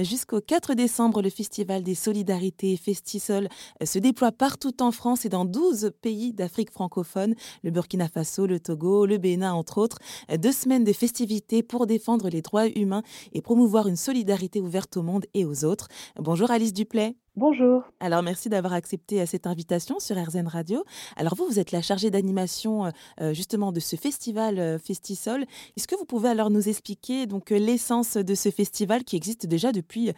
Jusqu'au 4 décembre, le Festival des Solidarités Festisol euh, se déploie partout en France et dans 12 pays d'Afrique francophone, le Burkina Faso, le Togo, le Bénin, entre autres. Euh, deux semaines de festivités pour défendre les droits humains et promouvoir une solidarité ouverte au monde et aux autres. Bonjour Alice Duplay. Bonjour. Alors merci d'avoir accepté euh, cette invitation sur RZN Radio. Alors vous, vous êtes la chargée d'animation justement de ce festival Festisol. Est-ce que vous pouvez alors nous expliquer donc l'essence de ce festival qui existe déjà depuis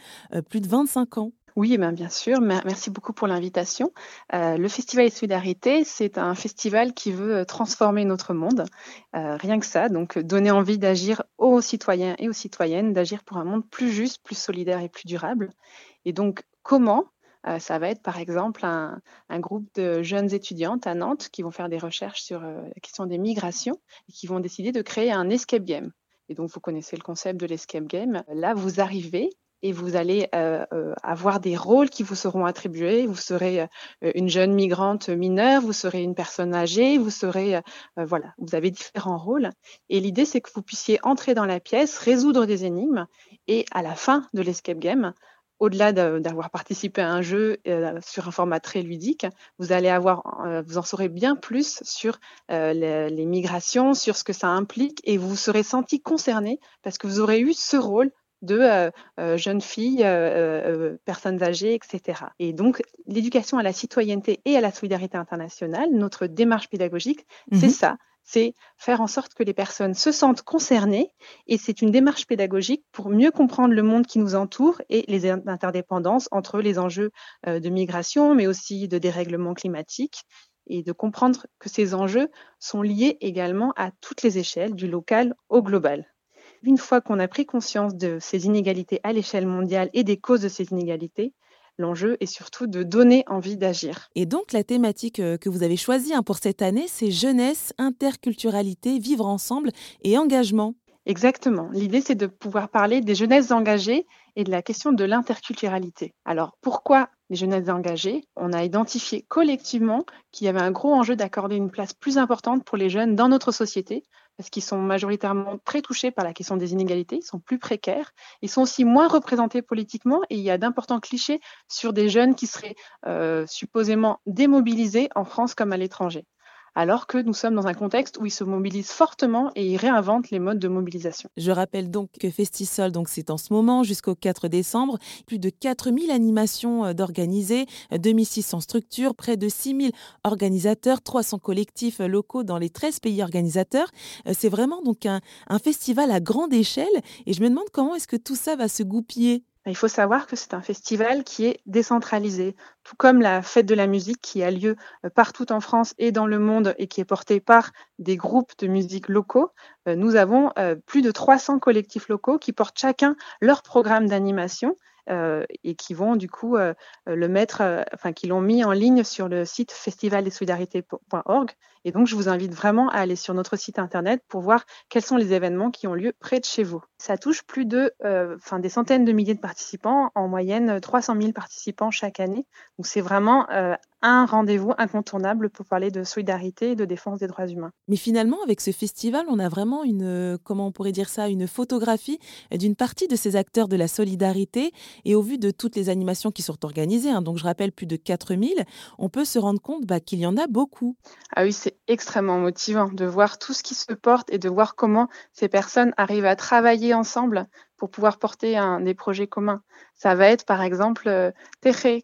plus de 25 ans? Oui, ben, bien sûr. Merci beaucoup pour l'invitation. le Festival de Solidarité, c'est un festival qui veut transformer notre monde. rien que ça, donc donner envie d'agir aux citoyens et aux citoyennes, d'agir pour un monde plus juste, plus solidaire et plus durable. Et donc, comment? Ça va être par exemple un, groupe de jeunes étudiantes à Nantes qui vont faire des recherches sur la question des migrations et qui vont décider de créer un escape game. Et donc, vous connaissez le concept de l'escape game. Là, vous arrivez et vous allez euh, euh, avoir des rôles qui vous seront attribués. Vous serez euh, une jeune migrante mineure, vous serez une personne âgée, vous serez, voilà, vous avez différents rôles. Et l'idée, c'est que vous puissiez entrer dans la pièce, résoudre des énigmes, et à la fin de l'escape game, au-delà d'avoir participé à un jeu sur un format très ludique, vous allez avoir, vous en saurez bien plus sur euh, les, migrations, sur ce que ça implique, et vous serez senti concerné parce que vous aurez eu ce rôle de jeunes filles, personnes âgées, etc. Et donc, l'éducation à la citoyenneté et à la solidarité internationale, notre démarche pédagogique, c'est mmh ça c'est faire en sorte que les personnes se sentent concernées et c'est une démarche pédagogique pour mieux comprendre le monde qui nous entoure et les interdépendances entre les enjeux euh, de migration, mais aussi de dérèglement climatique et de comprendre que ces enjeux sont liés également à toutes les échelles, du local au global. Une fois qu'on a pris conscience de ces inégalités à l'échelle mondiale et des causes de ces inégalités, L'enjeu est surtout de donner envie d'agir. Et donc la thématique euh, que vous avez choisie hein, pour cette année, c'est jeunesse, interculturalité, vivre ensemble et engagement. Exactement. L'idée, c'est de pouvoir parler des jeunesses engagées et de la question de l'interculturalité. Alors, pourquoi les jeunesses engagées? On a identifié collectivement qu'il y avait un gros enjeu d'accorder une place plus importante pour les jeunes dans notre société, parce qu'ils sont majoritairement très touchés par la question des inégalités, ils sont plus précaires, ils sont aussi moins représentés politiquement et il y a d'importants clichés sur des jeunes qui seraient euh, supposément démobilisés en France comme à l'étranger alors que nous sommes dans un contexte où ils se mobilisent fortement et ils réinventent les modes de mobilisation. Je rappelle donc que Festisol, donc c'est en ce moment jusqu'au 4 décembre, plus de 4000 animations euh, d'organisées, 2600 structures, près de 6000 organisateurs, 300 collectifs locaux dans les 13 pays organisateurs. Euh, c'est vraiment donc un, un festival à grande échelle et je me demande comment est-ce que tout ça va se goupiller il faut savoir que c'est un festival qui est décentralisé, tout comme la fête de la musique qui a lieu euh, partout en France et dans le monde et qui est portée par des groupes de musique locaux. Euh, nous avons euh, plus de 300 collectifs locaux qui portent chacun leur programme d'animation et qui vont du coup le mettre, enfin qui l'ont mis en ligne sur le site festivaldessolidarités.org. Et donc, je vous invite vraiment à aller sur notre site internet pour voir quels sont les événements qui ont lieu près de chez vous. Ça touche plus de, enfin, des centaines de milliers de participants, en moyenne 300 000 participants chaque année. Donc, c'est vraiment un rendez-vous incontournable pour parler de solidarité et de défense des droits humains. Mais finalement, avec ce festival, on a vraiment une, comment on pourrait dire ça, une photographie d'une partie de ces acteurs de la solidarité. Et au vu de toutes les animations qui sont organisées, hein, donc je rappelle plus de 4000, on peut se rendre compte bah, qu'il y en a beaucoup. Ah oui, c'est extrêmement motivant de voir tout ce qui se porte et de voir comment ces personnes arrivent à travailler ensemble pour pouvoir porter des projets communs. Ça va être par exemple euh,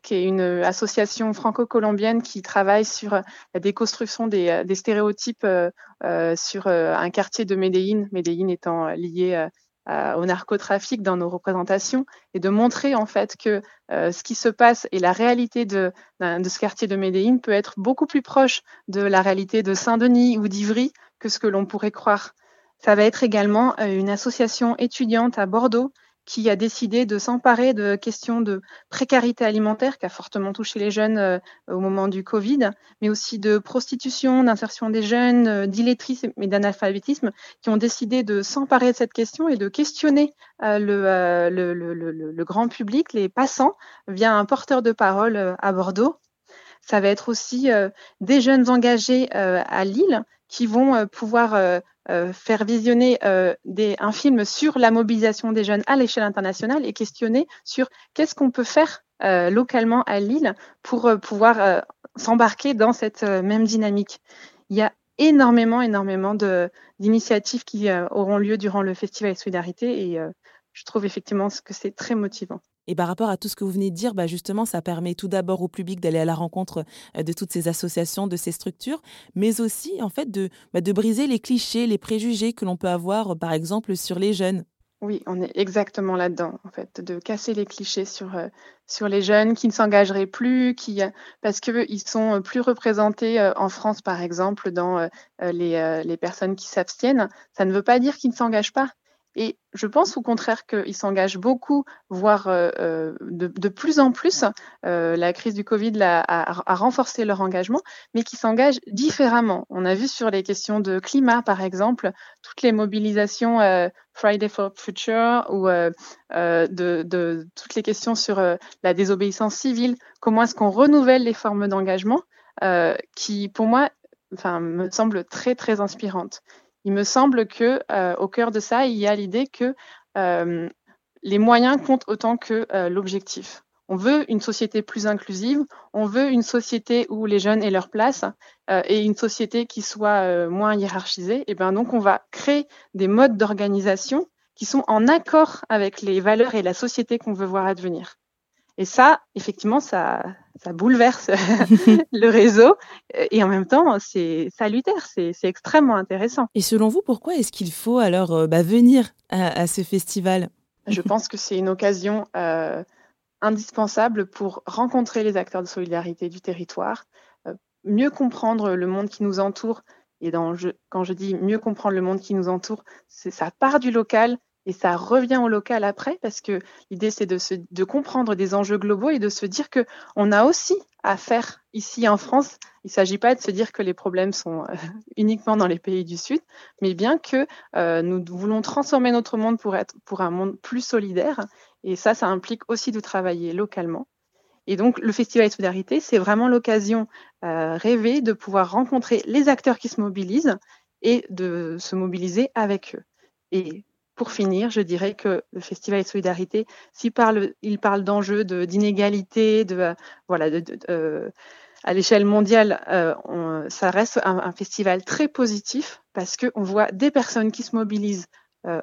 qui est une association franco-colombienne qui travaille sur la déconstruction des, euh, stéréotypes euh, euh, sur un quartier de Medellín, Medellín étant lié au narcotrafic dans nos représentations, et de montrer en fait que ce qui se passe et la réalité de, de ce quartier de Medellín peut être beaucoup plus proche de la réalité de Saint-Denis ou d'Ivry que ce que l'on pourrait croire. Ça va être également euh, une association étudiante à Bordeaux qui a décidé de s'emparer de questions de précarité alimentaire qui a fortement touché les jeunes euh, au moment du Covid, mais aussi de prostitution, d'insertion des jeunes, euh, d'illettrisme et d'analphabétisme, qui ont décidé de s'emparer de cette question et de questionner le, le, grand public, les passants, via un porteur de parole à Bordeaux. Ça va être aussi des jeunes engagés à Lille qui vont pouvoir faire visionner des, un film sur la mobilisation des jeunes à l'échelle internationale et questionner sur qu'est-ce qu'on peut faire localement à Lille pour pouvoir s'embarquer dans cette même dynamique. Il y a énormément, énormément d'initiatives qui auront lieu durant le Festival Solidarité et je trouve effectivement que c'est très motivant. Et par rapport à tout ce que vous venez de dire, bah justement, ça permet tout d'abord au public d'aller à la rencontre euh, de toutes ces associations, de ces structures, mais aussi en fait de, bah, de briser les clichés, les préjugés que l'on peut avoir, par exemple, sur les jeunes. Oui, on est exactement là-dedans, en fait, de casser les clichés sur, euh, sur les jeunes qui ne s'engageraient plus, qui, euh, parce qu'ils sont plus représentés en France, par exemple, dans les, les personnes qui s'abstiennent. Ça ne veut pas dire qu'ils ne s'engagent pas. Et je pense au contraire qu'ils s'engagent beaucoup, voire euh, euh, de, plus en plus. Euh, la crise du Covid a, a, renforcé leur engagement, mais qui s'engagent différemment. On a vu sur les questions de climat, par exemple, toutes les mobilisations Friday for Future ou de, de, toutes les questions sur la désobéissance civile. Comment est-ce qu'on renouvelle les formes d'engagement qui, pour moi, enfin, me semblent très, très inspirantes il me semble que euh, au cœur de ça, il y a l'idée que euh, les moyens comptent autant que euh, l'objectif. On veut une société plus inclusive, on veut une société où les jeunes aient leur place et une société qui soit moins hiérarchisée. Et bien donc on va créer des modes d'organisation qui sont en accord avec les valeurs et la société qu'on veut voir advenir. Et ça, effectivement, ça, ça bouleverse le réseau. Et en même temps, c'est salutaire, c'est extrêmement intéressant. Et selon vous, pourquoi est-ce qu'il faut alors euh, bah, venir à, ce festival? Je pense que c'est une occasion euh, indispensable pour rencontrer les acteurs de solidarité du territoire, euh, mieux comprendre le monde qui nous entoure. Et dans, quand je dis mieux comprendre le monde qui nous entoure, ça part du local, et ça revient au local après parce que l'idée c'est de, de comprendre des enjeux globaux et de se dire que on a aussi à faire ici en France. Il ne s'agit pas de se dire que les problèmes sont euh, uniquement dans les pays du Sud, mais bien que euh, nous voulons transformer notre monde pour être pour un monde plus solidaire. Et ça, ça implique aussi de travailler localement. Et donc, le Festival de Solidarité, c'est vraiment l'occasion euh, rêvée de pouvoir rencontrer les acteurs qui se mobilisent et de se mobiliser avec eux. Et pour finir, je dirais que le Festival de solidarité, s'il parle, il parle d'enjeux d'inégalité, de, euh, voilà, de, euh, à l'échelle mondiale, euh, ça reste un, festival très positif parce qu'on voit des personnes qui se mobilisent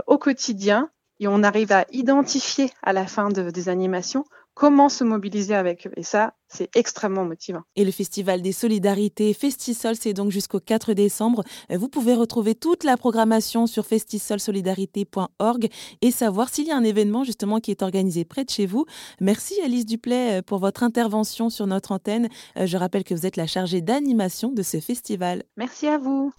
au quotidien et on arrive à identifier à la fin des animations comment se mobiliser avec eux. Et ça, c'est extrêmement motivant. Et le Festival des Solidarités Festisol, c'est donc jusqu'au 4 décembre. Vous pouvez retrouver toute la programmation sur festisolsolidarité.org et savoir s'il y a un événement justement qui est organisé près de chez vous. Merci Alice Duplay pour votre intervention sur notre antenne. Je rappelle que vous êtes la chargée d'animation de ce festival. Merci à vous.